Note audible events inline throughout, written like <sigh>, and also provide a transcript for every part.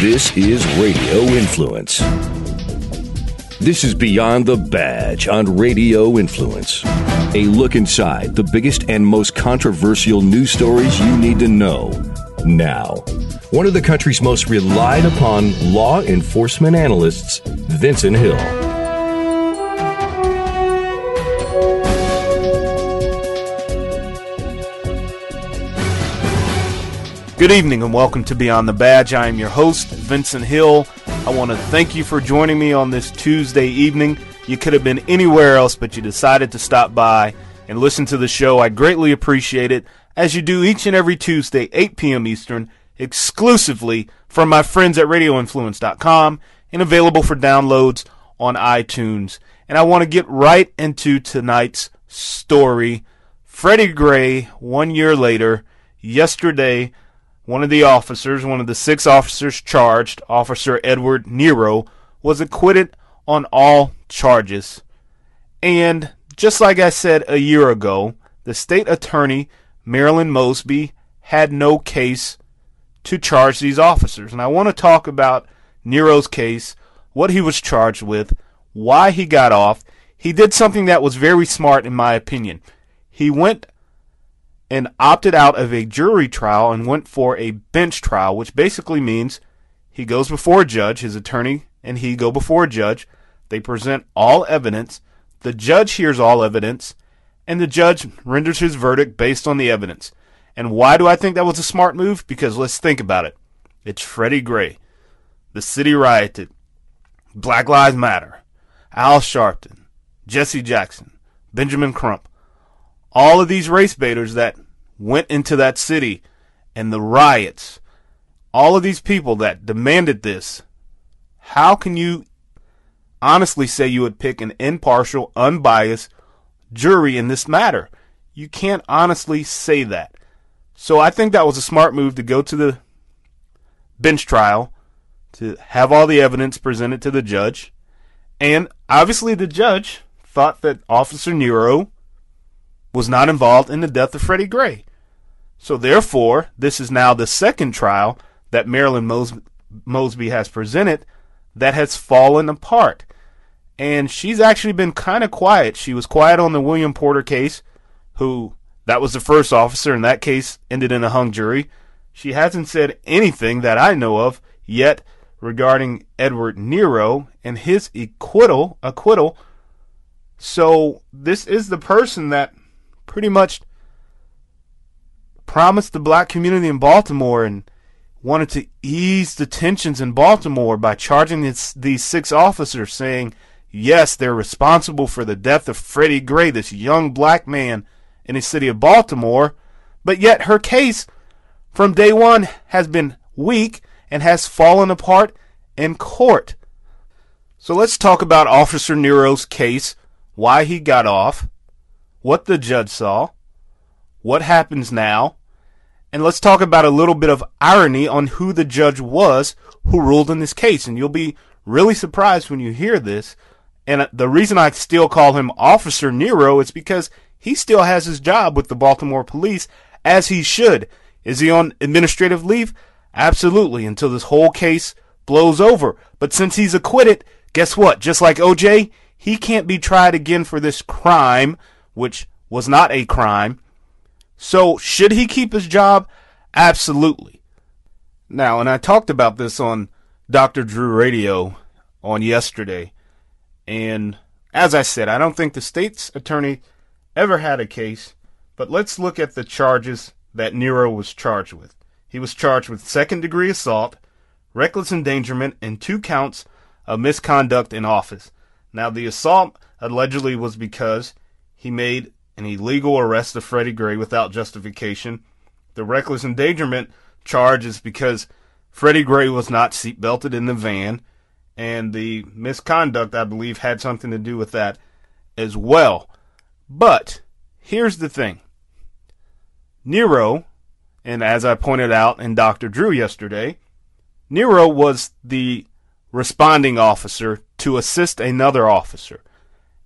This is Radio Influence. This is Beyond the Badge on Radio Influence. A look inside the biggest and most controversial news stories you need to know now. One of the country's most relied upon law enforcement analysts, Vincent Hill. Good evening and welcome to Beyond the Badge. I am your host, Vincent Hill. I want to thank you for joining me on this Tuesday evening. You could have been anywhere else, but you decided to stop by and listen to the show. I greatly appreciate it, as you do each and every Tuesday, 8 p.m. Eastern, exclusively from my friends at RadioInfluence.com and available for downloads on iTunes. And I want to get right into tonight's story. Freddie Gray, one year later, yesterday, one of the officers, one of the six officers charged, Officer Edward Nero, was acquitted on all charges. And just like I said a year ago, the state attorney, Marilyn Mosby, had no case to charge these officers. And I want to talk about Nero's case, what he was charged with, why he got off. He did something that was very smart, in my opinion. He went and opted out of a jury trial and went for a bench trial, which basically means he goes before a judge, his attorney and he go before a judge. They present all evidence. The judge hears all evidence, and the judge renders his verdict based on the evidence. And why do I think that was a smart move? Because let's think about it. It's Freddie Gray. The city rioted. Black Lives Matter. Al Sharpton. Jesse Jackson. Benjamin Crump all of these race baiters that went into that city and the riots, all of these people that demanded this, how can you honestly say you would pick an impartial, unbiased jury in this matter? You can't honestly say that. So I think that was a smart move to go to the bench trial, to have all the evidence presented to the judge. And obviously, the judge thought that Officer Nero was not involved in the death of Freddie Gray. So therefore, this is now the second trial that Marilyn Mos- Mosby has presented that has fallen apart. And she's actually been kind of quiet. She was quiet on the William Porter case, who that was the first officer, and that case ended in a hung jury. She hasn't said anything that I know of yet regarding Edward Nero and his acquittal acquittal. So this is the person that pretty much promised the black community in Baltimore and wanted to ease the tensions in Baltimore by charging this, these six officers, saying, yes, they're responsible for the death of Freddie Gray, this young black man in the city of Baltimore. But yet her case from day one has been weak and has fallen apart in court. So let's talk about Officer Nero's case, why he got off, what the judge saw, what happens now, and let's talk about a little bit of irony on who the judge was who ruled in this case. And you'll be really surprised when you hear this. And uh, the reason I still call him Officer Nero is because he still has his job with the Baltimore police, as he should. Is he on administrative leave? Absolutely, until this whole case blows over. But since he's acquitted, guess what? Just like OJ, he can't be tried again for this crime which was not a crime. So, should he keep his job? Absolutely. Now, and I talked about this on Dr. Drew Radio on yesterday. And as I said, I don't think the state's attorney ever had a case. But let's look at the charges that Nero was charged with. He was charged with second degree assault, reckless endangerment, and two counts of misconduct in office. Now, the assault allegedly was because he made an illegal arrest of Freddie Gray without justification. The reckless endangerment charge is because Freddie Gray was not seatbelted in the van, and the misconduct, I believe, had something to do with that as well. But here's the thing Nero, and as I pointed out in Dr. Drew yesterday, Nero was the responding officer to assist another officer.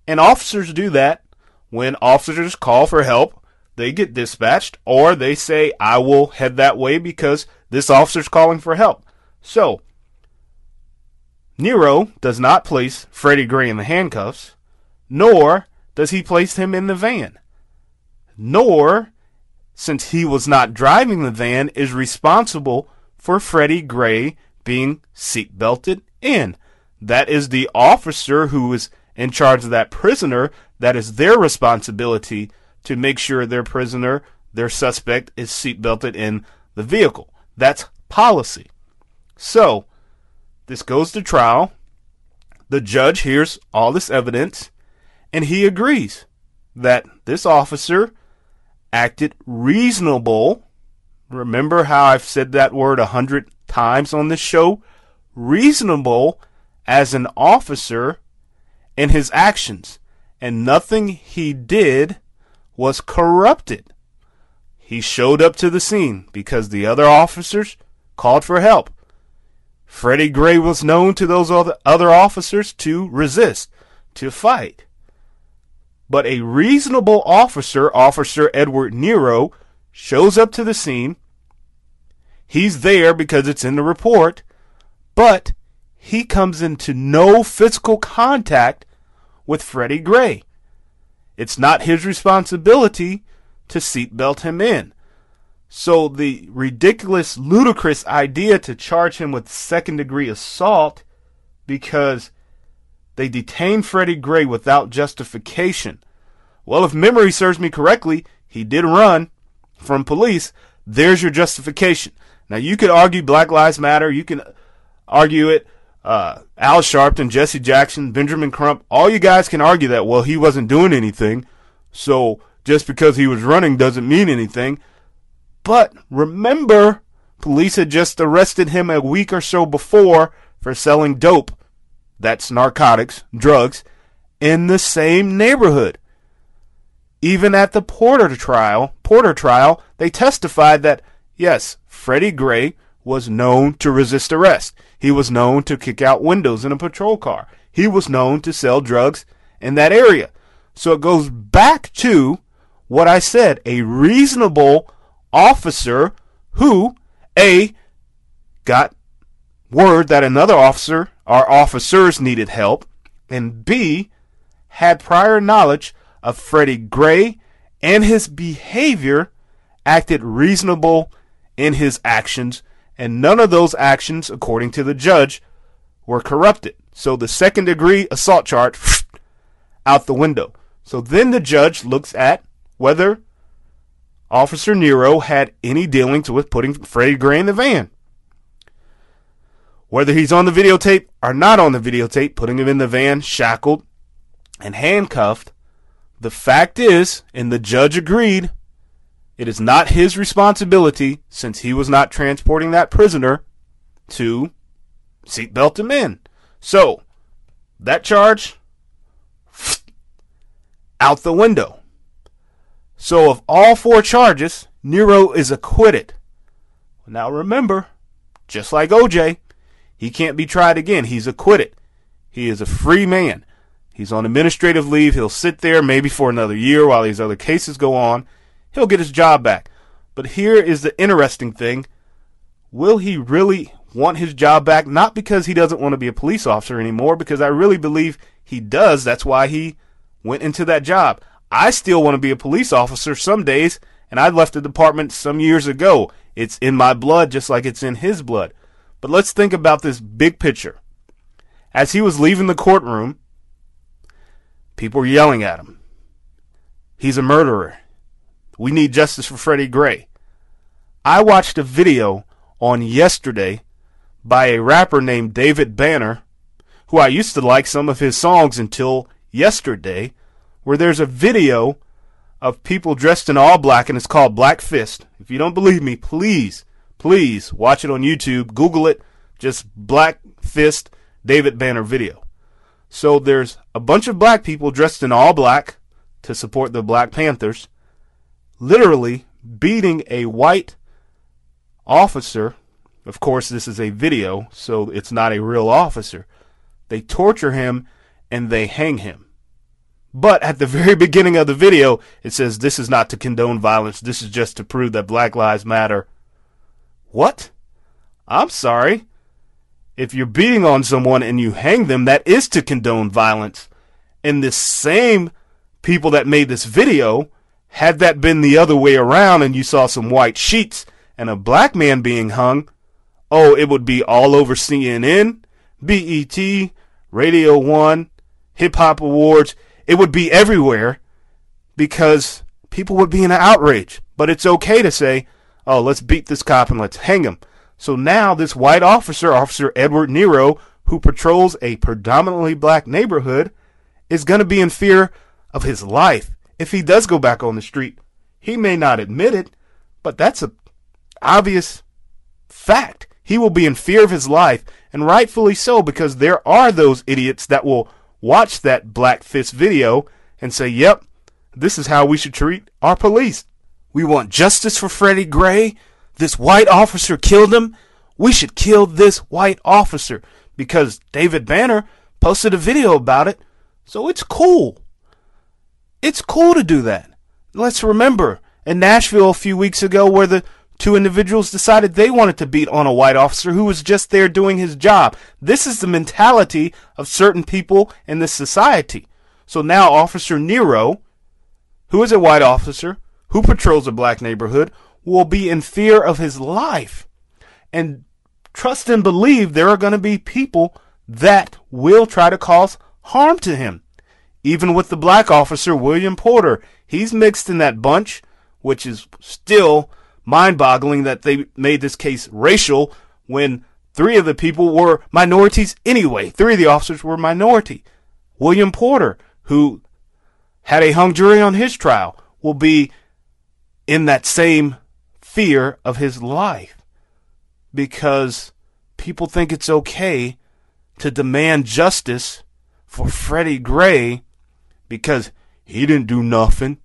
And officers do that when officers call for help, they get dispatched, or they say, I will head that way because this officer's calling for help. So, Nero does not place Freddie Gray in the handcuffs, nor does he place him in the van, nor, since he was not driving the van, is responsible for Freddie Gray being seatbelted in. That is the officer who is in charge of that prisoner. That is their responsibility to make sure their prisoner, their suspect, is seatbelted in the vehicle. That's policy. So, this goes to trial. The judge hears all this evidence and he agrees that this officer acted reasonable. Remember how I've said that word a hundred times on this show? Reasonable as an officer in his actions, and nothing he did was corrupted. He showed up to the scene because the other officers called for help. Freddie Gray was known to those other officers to resist, to fight. But a reasonable officer, Officer Edward Nero, shows up to the scene. He's there because it's in the report, but he comes into no physical contact with Freddie Gray. It's not his responsibility to seatbelt him in. So the ridiculous, ludicrous idea to charge him with second degree assault because they detained Freddie Gray without justification. Well, if memory serves me correctly, he did run from police. There's your justification. Now you could argue Black Lives Matter. You can argue it. Uh, Al Sharpton, Jesse Jackson, Benjamin Crump, all you guys can argue that, well, he wasn't doing anything. So just because he was running doesn't mean anything. But remember, police had just arrested him a week or so before for selling dope, that's narcotics, drugs, in the same neighborhood. Even at the Porter trial, Porter trial, they testified that yes, Freddie Gray was known to resist arrest. He was known to kick out windows in a patrol car. He was known to sell drugs in that area. So it goes back to what I said, a reasonable officer who, A, got word that another officer or officers needed help, and B, had prior knowledge of Freddie Gray and his behavior acted reasonable in his actions, and none of those actions, according to the judge, were corrupted. So the second degree assault charge <sniffs> out the window. So then the judge looks at whether Officer Nero had any dealings with putting Freddie Gray in the van. Whether he's on the videotape or not on the videotape, putting him in the van, shackled and handcuffed, the fact is, and the judge agreed, it is not his responsibility, since he was not transporting that prisoner, to seatbelt him in. So, that charge, <sniffs> out the window. So, of all four charges, Nero is acquitted. Now remember, just like OJ, he can't be tried again. He's acquitted. He is a free man. He's on administrative leave. He'll sit there maybe for another year while these other cases go on. He'll get his job back. But here is the interesting thing. Will he really want his job back? Not because he doesn't want to be a police officer anymore, because I really believe he does. That's why he went into that job. I still want to be a police officer some days, and I left the department some years ago. It's in my blood just like it's in his blood. But let's think about this big picture. As he was leaving the courtroom, people were yelling at him. He's a murderer. We need justice for Freddie Gray. I watched a video on yesterday by a rapper named David Banner, who I used to like some of his songs until yesterday where there's a video of people dressed in all black and it's called Black Fist. If you don't believe me, please, please watch it on YouTube. Google it. Just Black Fist David Banner video. So there's a bunch of black people dressed in all black to support the Black Panthers, literally beating a white officer. Of course, this is a video, so it's not a real officer. They torture him and they hang him. But at the <laughs> very beginning of the video, it says this is not to condone violence. This is just to prove that Black Lives Matter. What? I'm sorry. if you're beating on someone and you hang them, that is to condone violence. And the same people that made this video, had that been the other way around and you saw some white sheets and a black man being hung, oh, it would be all over CNN, BET, Radio 1, Hip Hop Awards. It would be everywhere because people would be in an outrage. But it's okay to say, oh, let's beat this cop and let's hang him. So now this white officer, Officer Edward Nero, who patrols a predominantly black neighborhood, is going to be in fear of his life if he does go back on the street. He may not admit it, but that's a obvious fact. He will be in fear of his life, and rightfully so, because there are those idiots that will watch that Black Fist video and say, yep, this is how we should treat our police. We want justice for Freddie Gray. This white officer killed him. We should kill this white officer because David Banner posted a video about it. So it's cool. It's cool to do that. Let's remember in Nashville a few weeks ago where the two individuals decided they wanted to beat on a white officer who was just there doing his job. This is the mentality of certain people in this society. So now Officer Nero, who is a white officer, who patrols a black neighborhood, will be in fear of his life. And trust and believe there are going to be people that will try to cause harm to him. Even with the black officer, William Porter, he's mixed in that bunch, which is still mind boggling that they made this case racial when three of the people were minorities anyway. Three of the officers were minority. William Porter, who had a hung jury on his trial, will be in that same fear of his life because people think it's okay to demand justice for Freddie Gray because he didn't do nothing.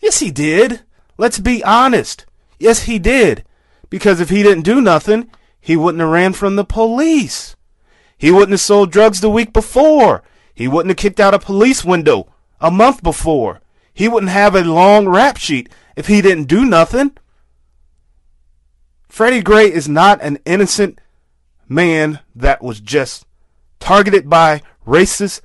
Yes, he did. Let's be honest. Yes, he did. Because if he didn't do nothing, he wouldn't have ran from the police. He wouldn't have sold drugs the week before. He wouldn't have kicked out a police window a month before. He wouldn't have a long rap sheet if he didn't do nothing. Freddie Gray is not an innocent man that was just targeted by racist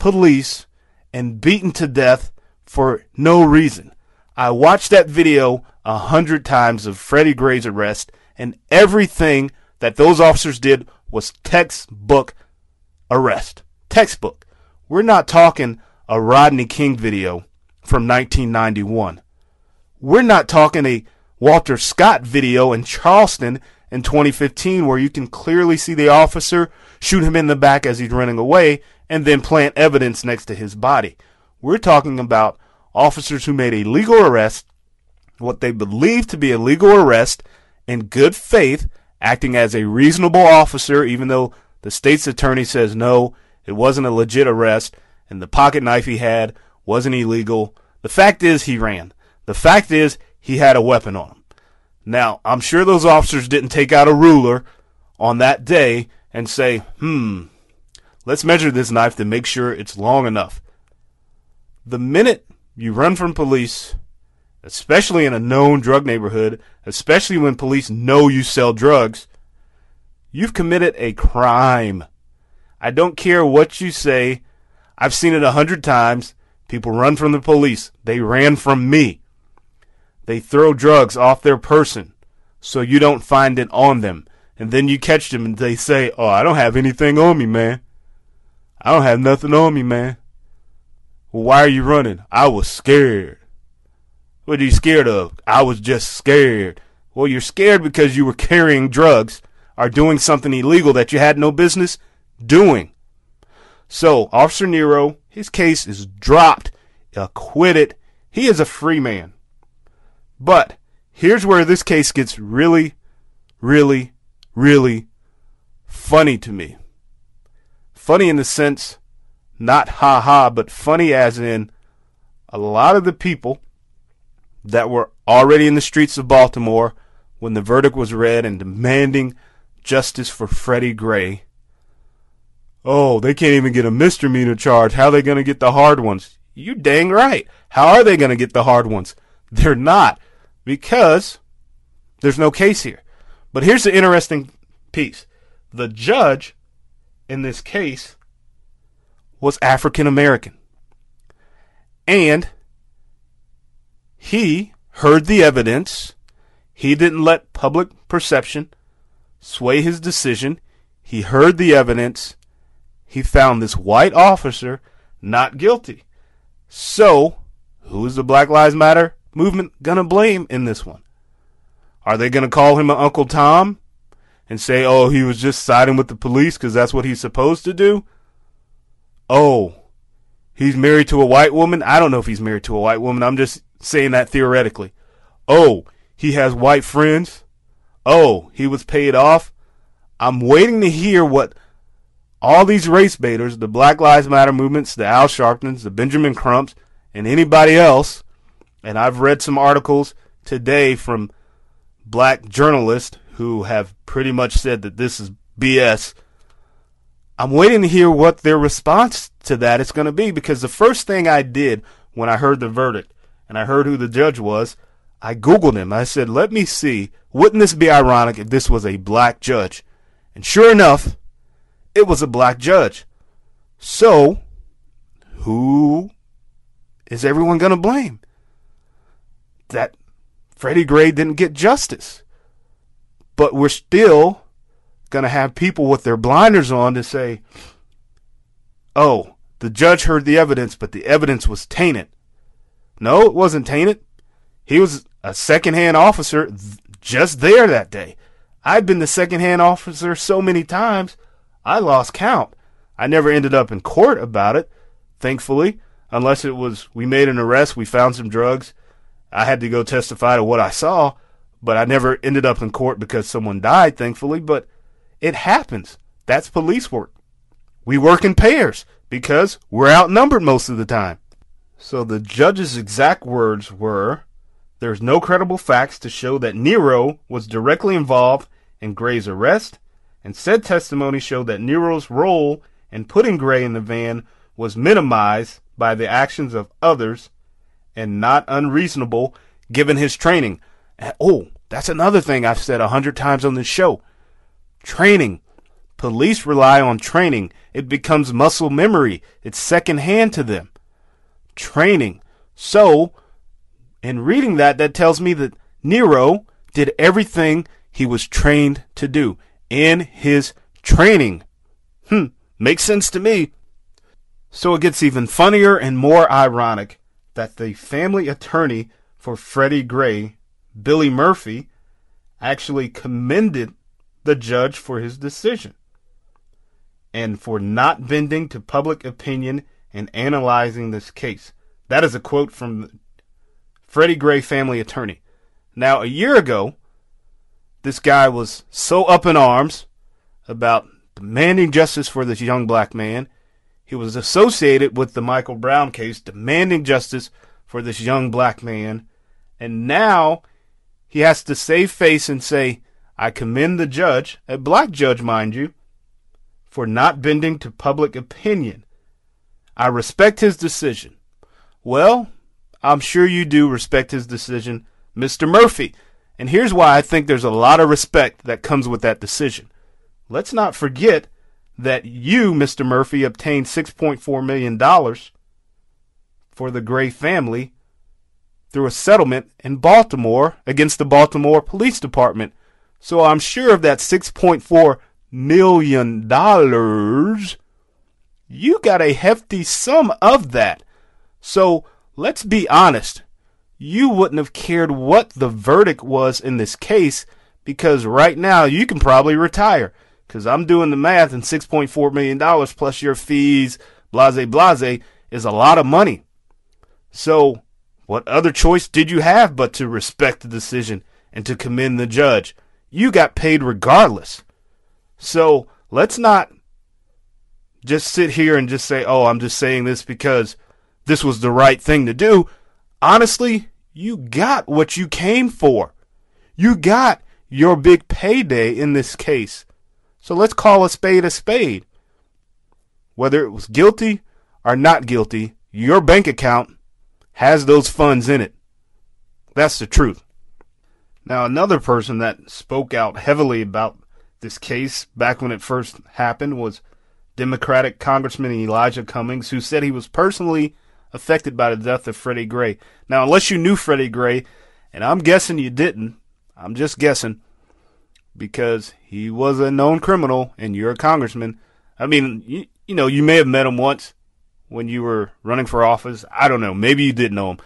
police and beaten to death for no reason. I watched that video a hundred times of Freddie Gray's arrest, and everything that those officers did was textbook arrest. Textbook. We're not talking a Rodney King video from 1991. We're not talking a Walter Scott video in Charleston in 2015 where you can clearly see the officer shoot him in the back as he's running away and then plant evidence next to his body. We're talking about officers who made a legal arrest, what they believed to be a legal arrest, in good faith, acting as a reasonable officer, even though the state's attorney says no, it wasn't a legit arrest, and the pocket knife he had wasn't illegal. The fact is, he ran. The fact is, he had a weapon on him. Now, I'm sure those officers didn't take out a ruler on that day and say, hmm, Let's measure this knife to make sure it's long enough. The minute you run from police, especially in a known drug neighborhood, especially when police know you sell drugs, you've committed a crime. I don't care what you say. I've seen it a hundred times. People run from the police. They ran from me. They throw drugs off their person so you don't find it on them. And then you catch them and they say, Oh, I don't have anything on me, man. I don't have nothing on me, man. Well, why are you running? I was scared. What are you scared of? I was just scared. Well, you're scared because you were carrying drugs or doing something illegal that you had no business doing. So, Officer Nero, his case is dropped, acquitted. He is a free man. But here's where this case gets really, really, really funny to me. Funny in the sense, not ha ha, but funny as in a lot of the people that were already in the streets of Baltimore when the verdict was read and demanding justice for Freddie Gray. Oh, they can't even get a misdemeanor charge. How are they going to get the hard ones? You dang right. How are they going to get the hard ones? They're not because there's no case here. But here's the interesting piece. the judge in this case was African American. And he heard the evidence. He didn't let public perception sway his decision. He heard the evidence. He found this white officer not guilty. So, who is the Black Lives Matter movement going to blame in this one? Are they going to call him an Uncle Tom and say, oh, he was just siding with the police because that's what he's supposed to do? Oh, he's married to a white woman? I don't know if he's married to a white woman. I'm just saying that theoretically. Oh, he has white friends? Oh, he was paid off? I'm waiting to hear what all these race baiters, the Black Lives Matter movements, the Al Sharptons, the Benjamin Crumps, and anybody else, and I've read some articles today from black journalists who have pretty much said that this is BS. I'm waiting to hear what their response to that is going to be because the first thing I did when I heard the verdict and I heard who the judge was, I Googled him. I said, let me see, wouldn't this be ironic if this was a black judge? And sure enough, it was a black judge. So, who is everyone going to blame? That Freddie Gray didn't get justice. But we're still going to have people with their blinders on to say, oh, the judge heard the evidence, but the evidence was tainted. No, it wasn't tainted. He was a second-hand officer just there that day. I've been the second-hand officer so many times, I lost count. I never ended up in court about it, thankfully, unless it was we made an arrest, we found some drugs. I had to go testify to what I saw, but I never ended up in court because someone died, thankfully, but it happens. That's police work. We work in pairs because we're outnumbered most of the time. So the judge's exact words were There's no credible facts to show that Nero was directly involved in Gray's arrest, and said testimony showed that Nero's role in putting Gray in the van was minimized by the actions of others and not unreasonable given his training. And, oh, that's another thing I've said a hundred times on this show. Training. Police rely on training. It becomes muscle memory. It's second hand to them. Training. So, in reading that, that tells me that Nero did everything he was trained to do in his training. Hmm, makes sense to me. So it gets even funnier and more ironic that the family attorney for Freddie Gray, Billy Murphy, actually commended the judge for his decision and for not bending to public opinion in analyzing this case. That is a quote from Freddie Gray family attorney. Now, a year ago, this guy was so up in arms about demanding justice for this young black man. He was associated with the Michael Brown case, demanding justice for this young black man. And now he has to save face and say, I commend the judge, a black judge, mind you, for not bending to public opinion. I respect his decision. Well, I'm sure you do respect his decision, Mr. Murphy. And here's why I think there's a lot of respect that comes with that decision. Let's not forget that you, Mr. Murphy, obtained $6.4 million for the Gray family through a settlement in Baltimore against the Baltimore Police Department. So I'm sure of that $6.4 million, you got a hefty sum of that. So let's be honest. You wouldn't have cared what the verdict was in this case because right now you can probably retire. Because I'm doing the math and $6.4 million plus your fees, blase, blase, is a lot of money. So, what other choice did you have but to respect the decision and to commend the judge? You got paid regardless. So, let's not just sit here and just say, oh, I'm just saying this because this was the right thing to do. Honestly, you got what you came for. You got your big payday in this case. So let's call a spade a spade. Whether it was guilty or not guilty, your bank account has those funds in it. That's the truth. Now, another person that spoke out heavily about this case back when it first happened was Democratic Congressman Elijah Cummings, who said he was personally affected by the death of Freddie Gray. Now, unless you knew Freddie Gray, and I'm guessing you didn't, I'm just guessing, because he was a known criminal and you're a congressman. I mean, you, you know, you may have met him once when you were running for office. I don't know. Maybe you didn't know him.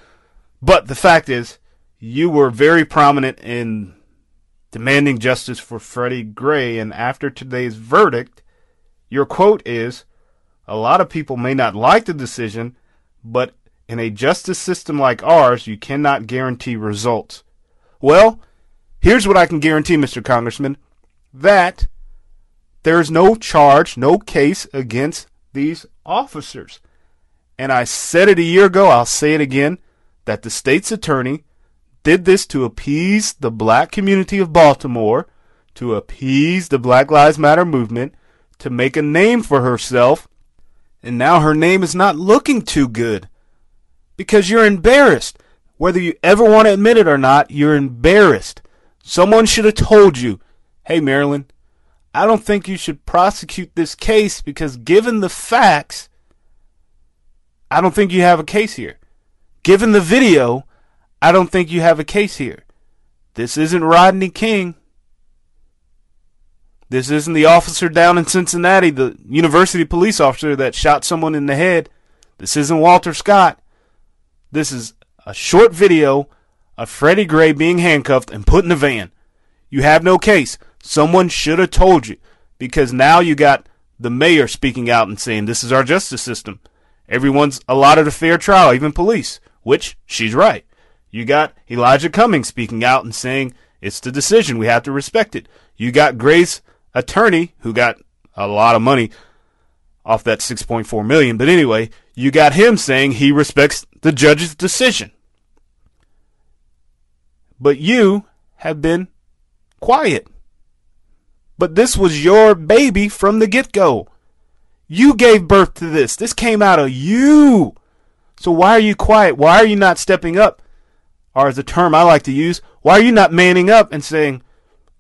But the fact is, you were very prominent in demanding justice for Freddie Gray. And after today's verdict, your quote is A lot of people may not like the decision, but in a justice system like ours, you cannot guarantee results. Well, here's what I can guarantee, Mr. Congressman that there is no charge, no case against these officers. And I said it a year ago, I'll say it again, that the state's attorney did this to appease the black community of Baltimore, to appease the Black Lives Matter movement, to make a name for herself, and now her name is not looking too good. Because you're embarrassed. Whether you ever want to admit it or not, you're embarrassed. Someone should have told you, hey, Marilyn, I don't think you should prosecute this case because given the facts, I don't think you have a case here. Given the video, I don't think you have a case here. This isn't Rodney King. This isn't the officer down in Cincinnati, the university police officer that shot someone in the head. This isn't Walter Scott. This is a short video of Freddie Gray being handcuffed and put in a van. You have no case. Someone should have told you because now you got the mayor speaking out and saying this is our justice system. Everyone's allotted a fair trial, even police, which she's right. You got Elijah Cummings speaking out and saying it's the decision. We have to respect it. You got Gray's attorney who got a lot of money off that 6.4 million. But anyway, you got him saying he respects the judge's decision. But you have been quiet. But this was your baby from the get go. You gave birth to this. This came out of you. So why are you quiet? Why are you not stepping up? Or as a term I like to use, why are you not manning up and saying,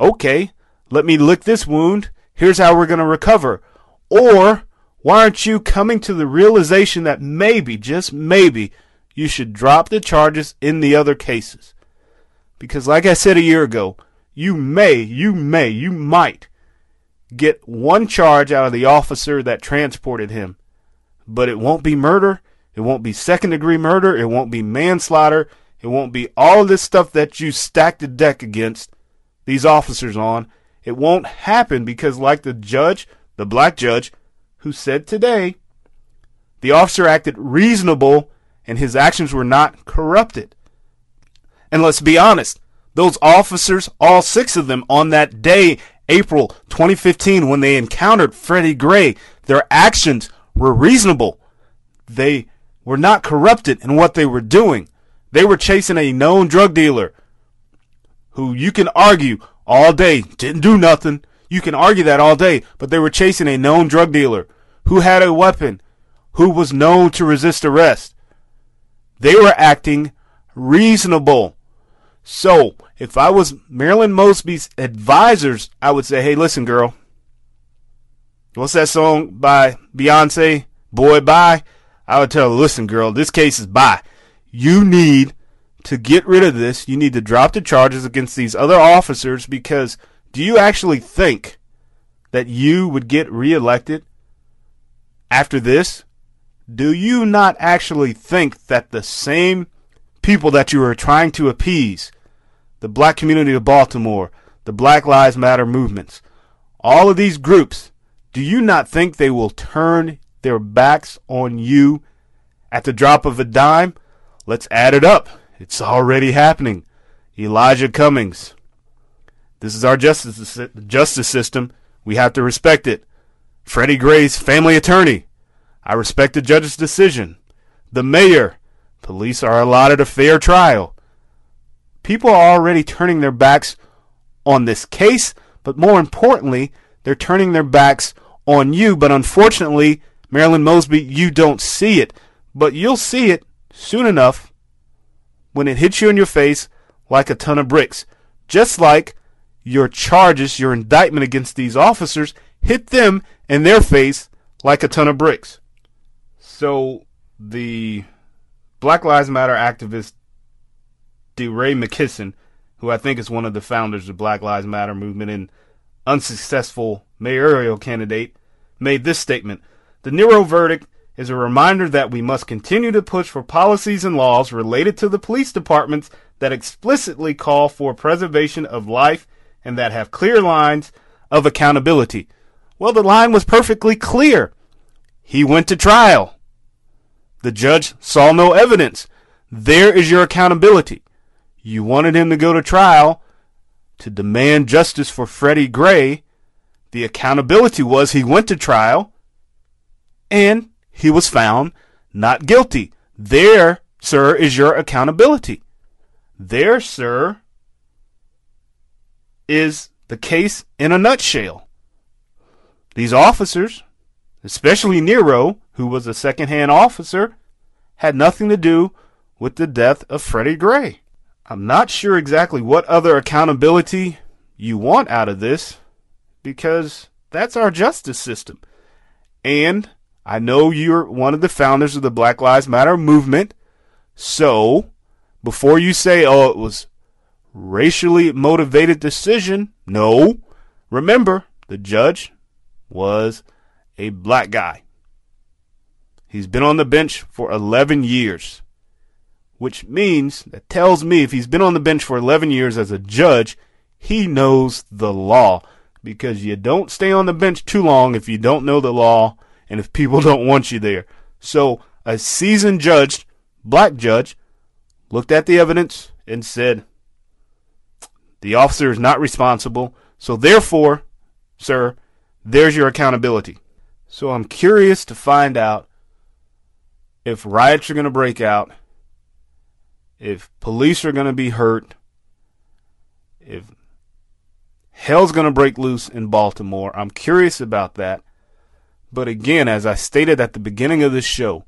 okay, let me lick this wound. Here's how we're going to recover. Or why aren't you coming to the realization that maybe, just maybe, you should drop the charges in the other cases? Because like I said a year ago, you may, you may, you might get one charge out of the officer that transported him. But it won't be murder. It won't be second degree murder. It won't be manslaughter. It won't be all this stuff that you stacked the deck against these officers on. It won't happen because, like the judge, the black judge, who said today, the officer acted reasonable and his actions were not corrupted. And let's be honest, those officers, all six of them on that day April 2015 when they encountered Freddie Gray, their actions were reasonable. They were not corrupted in what they were doing. They were chasing a known drug dealer who you can argue all day didn't do nothing. You can argue that all day, but they were chasing a known drug dealer who had a weapon, who was known to resist arrest. They were acting reasonable. So, if I was Marilyn Mosby's advisors, I would say, hey, listen, girl. What's that song by Beyonce? Boy, bye. I would tell her, listen, girl, this case is bye. You need to get rid of this. You need to drop the charges against these other officers because do you actually think that you would get reelected after this? Do you not actually think that the same people that you are trying to appease the black community of Baltimore, the Black Lives Matter movements, all of these groups, do you not think they will turn their backs on you at the drop of a dime? Let's add it up. It's already happening. Elijah Cummings. This is our justice justice system. We have to respect it. Freddie Gray's family attorney. I respect the judge's decision. The mayor. Police are allotted a fair trial people are already turning their backs on this case, but more importantly, they're turning their backs on you. But unfortunately, Marilyn Mosby, you don't see it. But you'll see it soon enough when it hits you in your face like a ton of bricks. Just like your charges, your indictment against these officers hit them in their face like a ton of bricks. So the Black Lives Matter activist DeRay McKesson, who I think is one of the founders of the Black Lives Matter movement and unsuccessful mayoral candidate, made this statement. The Nero verdict is a reminder that we must continue to push for policies and laws related to the police departments that explicitly call for preservation of life and that have clear lines of accountability. Well, the line was perfectly clear. He went to trial. The judge saw no evidence. There is your accountability. You wanted him to go to trial to demand justice for Freddie Gray. The accountability was he went to trial and he was found not guilty. There, sir, is your accountability. There, sir, is the case in a nutshell. These officers, especially Nero, who was a second-hand officer, had nothing to do with the death of Freddie Gray. I'm not sure exactly what other accountability you want out of this because that's our justice system. And I know you're one of the founders of the Black Lives Matter movement. So, before you say, oh, it was racially motivated decision, no. Remember, the judge was a black guy. He's been on the bench for 11 years, which means, that tells me if he's been on the bench for 11 years as a judge, he knows the law. Because you don't stay on the bench too long if you don't know the law and if people <laughs> don't want you there. So a seasoned judge, black judge, looked at the evidence and said, the officer is not responsible. So therefore, sir, there's your accountability. So I'm curious to find out if riots are going to break out, if police are going to be hurt, if hell's going to break loose in Baltimore. I'm curious about that. But again, as I stated at the beginning of this show,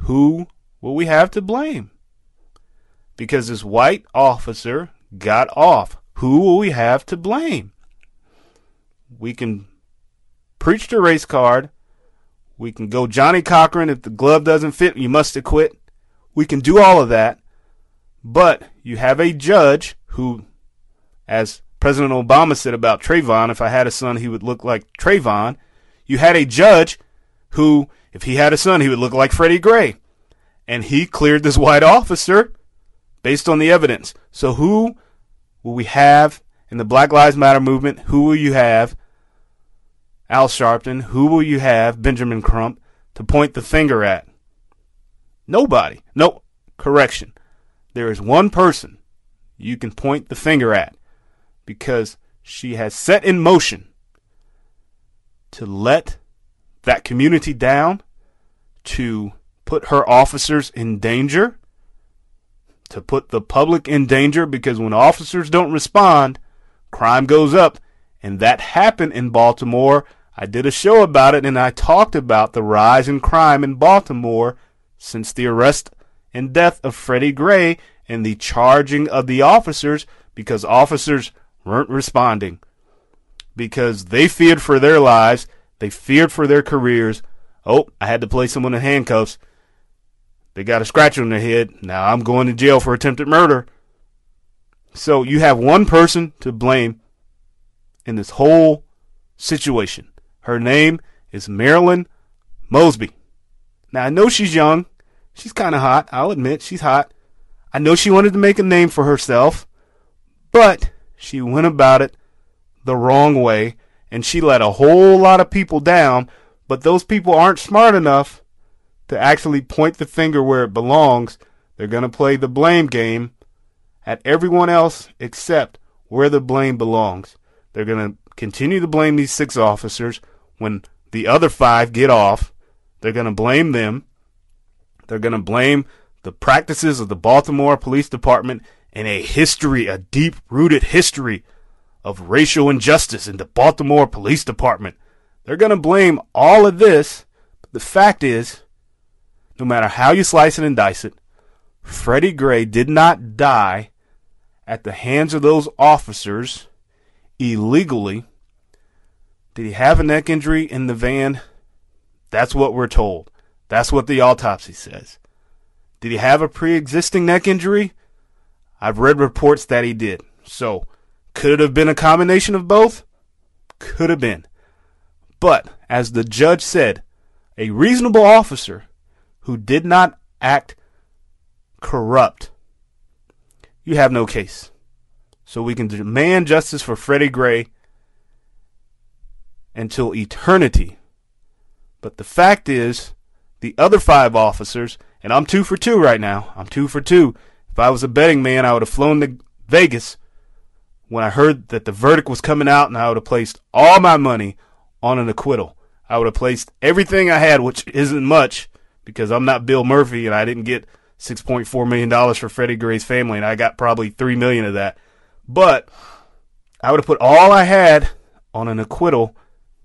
who will we have to blame? Because this white officer got off. Who will we have to blame? We can preach the race card. We can go Johnnie Cochran. If the glove doesn't fit, you must acquit. We can do all of that. But you have a judge who, as President Obama said about Trayvon, if I had a son, he would look like Trayvon you had a judge who, if he had a son, he would look like Freddie Gray. And he cleared this white officer based on the evidence. So who will we have in the Black Lives Matter movement? Who will you have? Al Sharpton. Who will you have? Benjamin Crump to point the finger at? Nobody. No, correction. There is one person you can point the finger at because she has set in motion to let that community down, to put her officers in danger, to put the public in danger because when officers don't respond, crime goes up. And that happened in Baltimore. I did a show about it and I talked about the rise in crime in Baltimore since the arrest and death of Freddie Gray and the charging of the officers because officers weren't responding because they feared for their lives, they feared for their careers. Oh, I had to place someone in handcuffs. They got a scratch on their head. Now I'm going to jail for attempted murder. So you have one person to blame in this whole situation. Her name is Marilyn Mosby. Now I know she's young. She's kind of hot. I'll admit she's hot. I know she wanted to make a name for herself, but she went about it the wrong way and she let a whole lot of people down, but those people aren't smart enough to actually point the finger where it belongs. They're going to play the blame game at everyone else except where the blame belongs. They're going to continue to blame these six officers when the other five get off. They're going to blame them. They're going to blame the practices of the Baltimore Police Department and a history, a deep rooted history of racial injustice in the Baltimore Police Department. They're going to blame all of this, but the fact is, no matter how you slice it and dice it, Freddie Gray did not die at the hands of those officers illegally. Did he have a neck injury in the van? That's what we're told. That's what the autopsy says. Did he have a pre existing neck injury? I've read reports that he did. So, could it have been a combination of both? Could have been. But, as the judge said, a reasonable officer who did not act corrupt, you have no case. So we can demand justice for Freddie Gray until eternity. But the fact is, the other five officers, and I'm two for two right now. I'm two for two. If I was a betting man, I would have flown to Vegas when I heard that the verdict was coming out, and I would have placed all my money on an acquittal. I would have placed everything I had, which isn't much because I'm not Bill Murphy and I didn't get $6.4 million for Freddie Gray's family, and I got probably 3 million of that. But I would have put all I had on an acquittal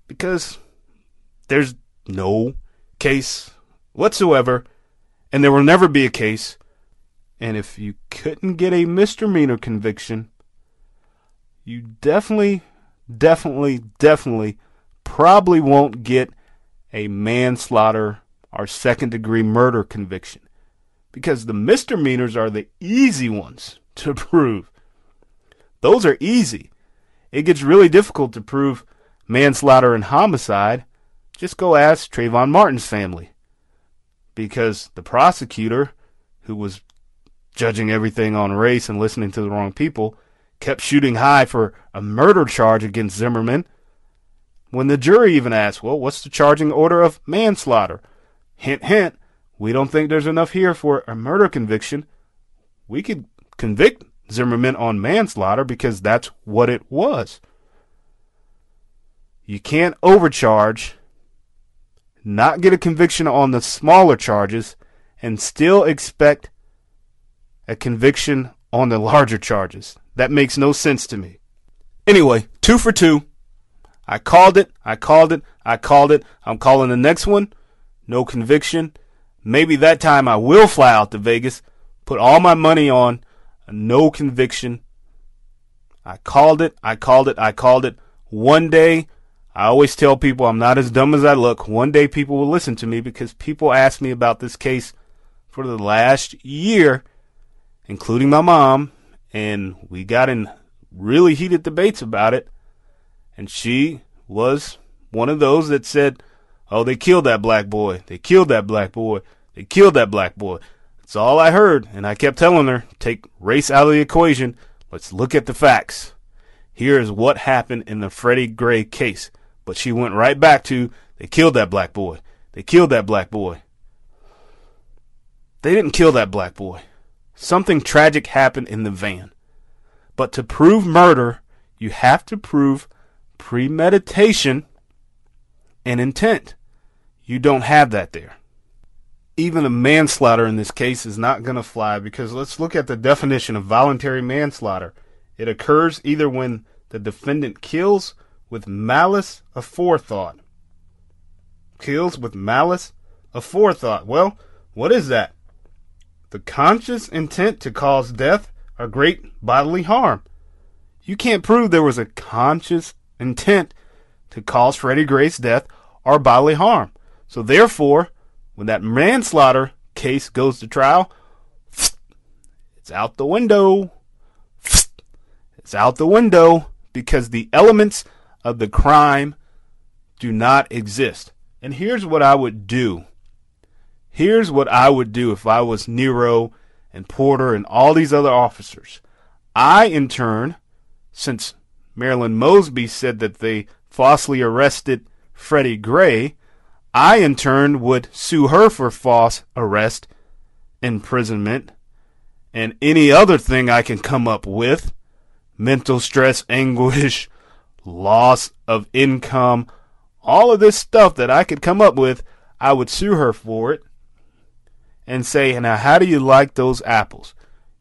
because there's no case whatsoever, and there will never be a case. And if you couldn't get a misdemeanor conviction, you definitely, definitely, definitely probably won't get a manslaughter or second degree murder conviction because the misdemeanors are the easy ones to prove. Those are easy. It gets really difficult to prove manslaughter and homicide. Just go ask Trayvon Martin's family. Because the prosecutor, who was judging everything on race and listening to the wrong people, kept shooting high for a murder charge against Zimmerman. When the jury even asked, well, what's the charging order of manslaughter? Hint, hint, we don't think there's enough here for a murder conviction. We could convict Zimmerman on manslaughter because that's what it was. You can't overcharge, not get a conviction on the smaller charges, and still expect a conviction on the larger charges. That makes no sense to me. Anyway, two for two. I called it. I called it. I called it. I'm calling the next one. No conviction. Maybe that time I will fly out to Vegas, put all my money on no conviction. I called it. I called it. I called it. One day, I always tell people I'm not as dumb as I look. One day people will listen to me because people ask me about this case for the last year, including my mom, and we got in really heated debates about it. And she was one of those that said, Oh, they killed that black boy. They killed that black boy. They killed that black boy. That's all I heard. And I kept telling her, take race out of the equation. Let's look at the facts. Here is what happened in the Freddie Gray case. But she went right back to, they killed that black boy. They killed that black boy. They didn't kill that black boy. Something tragic happened in the van. But to prove murder, you have to prove premeditation and intent. You don't have that there. Even a manslaughter in this case is not going to fly because let's look at the definition of voluntary manslaughter. It occurs either when the defendant kills with malice aforethought. Kills with malice aforethought. Well, what is that? The conscious intent to cause death or great bodily harm. You can't prove there was a conscious intent to cause Freddie Gray's death or bodily harm. So therefore, when that manslaughter case goes to trial, <sniffs> it's out the window. <sniffs> It's out the window because the elements of the crime do not exist. And here's what I would do. Here's what I would do if I was Nero and Porter and all these other officers. I, in turn, since Marilyn Mosby said that they falsely arrested Freddie Gray, I in turn would sue her for false arrest, imprisonment, and any other thing I can come up with mental stress, <laughs> anguish, loss of income, all of this stuff that I could come up with, I would sue her for it and say, Now, how do you like those apples?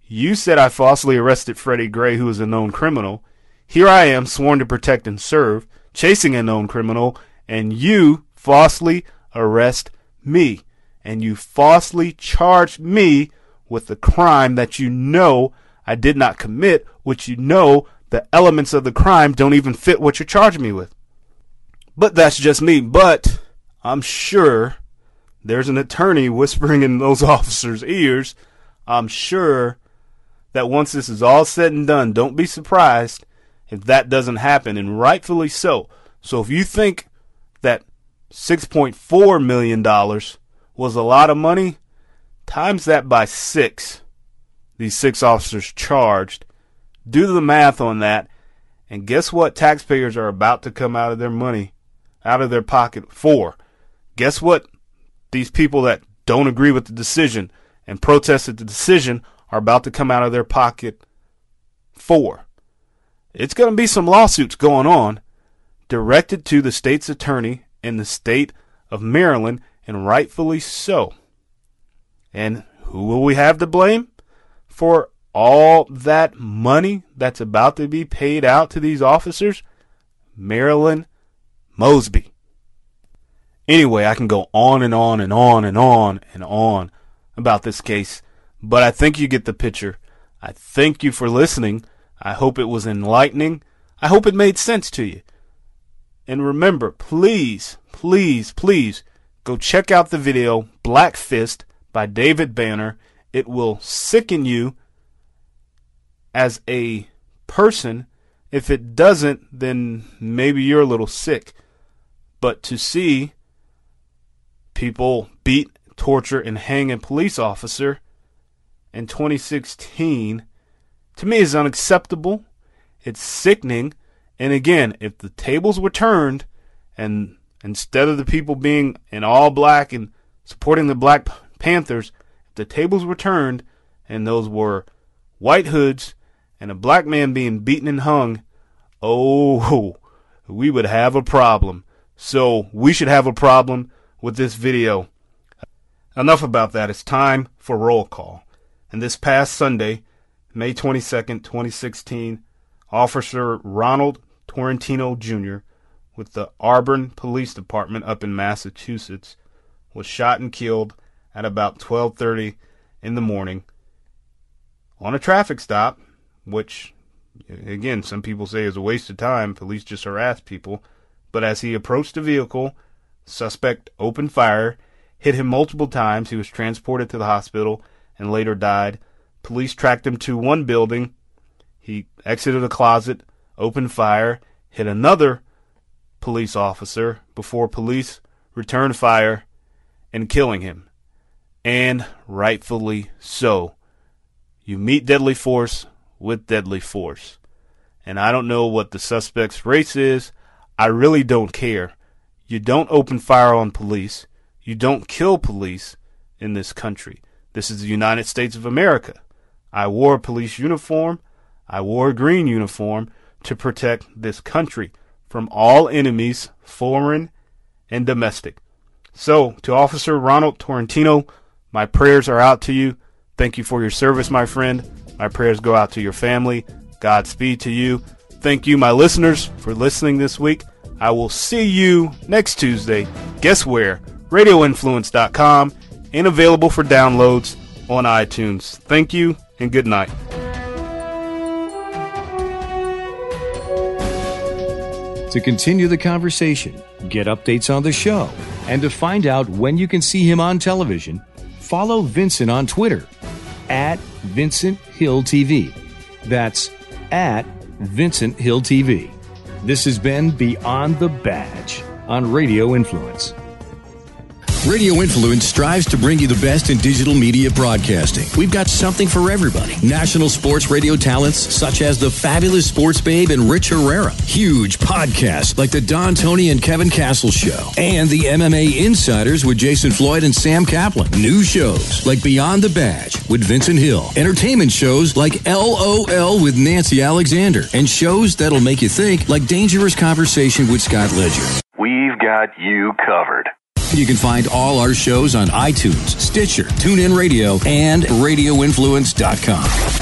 You said I falsely arrested Freddie Gray, who is a known criminal. Here I am, sworn to protect and serve, chasing a known criminal, and you falsely arrest me. And you falsely charge me with the crime that you know I did not commit, which you know the elements of the crime don't even fit what you're charging me with. But that's just me. But I'm sure there's an attorney whispering in those <laughs> officers' ears. I'm sure that once this is all said and done, don't be surprised if that doesn't happen, and rightfully so. So if you think that $6.4 million was a lot of money, times that by six. These six officers charged. Do the math on that, and guess what taxpayers are about to come out of their money, out of their pocket for? Guess what these people that don't agree with the decision and protested the decision are about to come out of their pocket for? It's going to be some lawsuits going on directed to the state's attorney in the state of Maryland, and rightfully so. And who will we have to blame for all that money that's about to be paid out to these officers? Marilyn Mosby. Anyway, I can go on and on and on and on and on about this case, but I think you get the picture. I thank you for listening. I hope it was enlightening. I hope it made sense to you. And remember, please, please, please go check out the video Black Fist by David Banner. It will sicken you as a person. If it doesn't, then maybe you're a little sick. But to see people beat, torture, and hang a police officer in 2016 to me is unacceptable. It's sickening. And again, if the tables were turned and instead of the people being in all black and supporting the Black Panthers, if the tables were turned and those were white hoods and a black man being beaten and hung, oh, we would have a problem. So we should have a problem with this video. Enough about that. It's time for roll call. And this past Sunday, May 22nd, 2016, Officer Ronald Tarentino Jr. with the Auburn Police Department up in Massachusetts was shot and killed at about 12:30 in the morning on a traffic stop, which again some people say is a waste of time. Police just harass people, but as he approached the vehicle, suspect opened fire, hit him multiple times. He was transported to the hospital and later died. Police tracked him to one building. He exited a closet, opened fire, hit another police officer before police returned fire and killing him. And rightfully so. You meet deadly force with deadly force. And I don't know what the suspect's race is. I really don't care. You don't open fire on police. You don't kill police in this country. This is the United States of America. I wore a police uniform. I wore a green uniform to protect this country from all enemies, foreign and domestic. So, to Officer Ronald Tarentino, my prayers are out to you. Thank you for your service, my friend. My prayers go out to your family. Godspeed to you. Thank you, my listeners, for listening this week. I will see you next Tuesday. Guess where? RadioInfluence.com and available for downloads on iTunes. Thank you and good night. To continue the conversation, get updates on the show, and to find out when you can see him on television, follow Vincent on Twitter at Vincent Hill TV. That's at Vincent Hill TV. This has been Beyond the Badge on Radio Influence. Radio Influence strives to bring you the best in digital media broadcasting. We've got something for everybody. National sports radio talents such as the fabulous Sports Babe and Rich Herrera. Huge podcasts like the Don Tony and Kevin Castle Show. And the MMA Insiders with Jason Floyd and Sam Kaplan. New shows like Beyond the Badge with Vincent Hill. Entertainment shows like LOL with Nancy Alexander. And shows that'll make you think like Dangerous Conversation with Scott Ledger. We've got you covered. You can find all our shows on iTunes, Stitcher, TuneIn Radio, and RadioInfluence.com.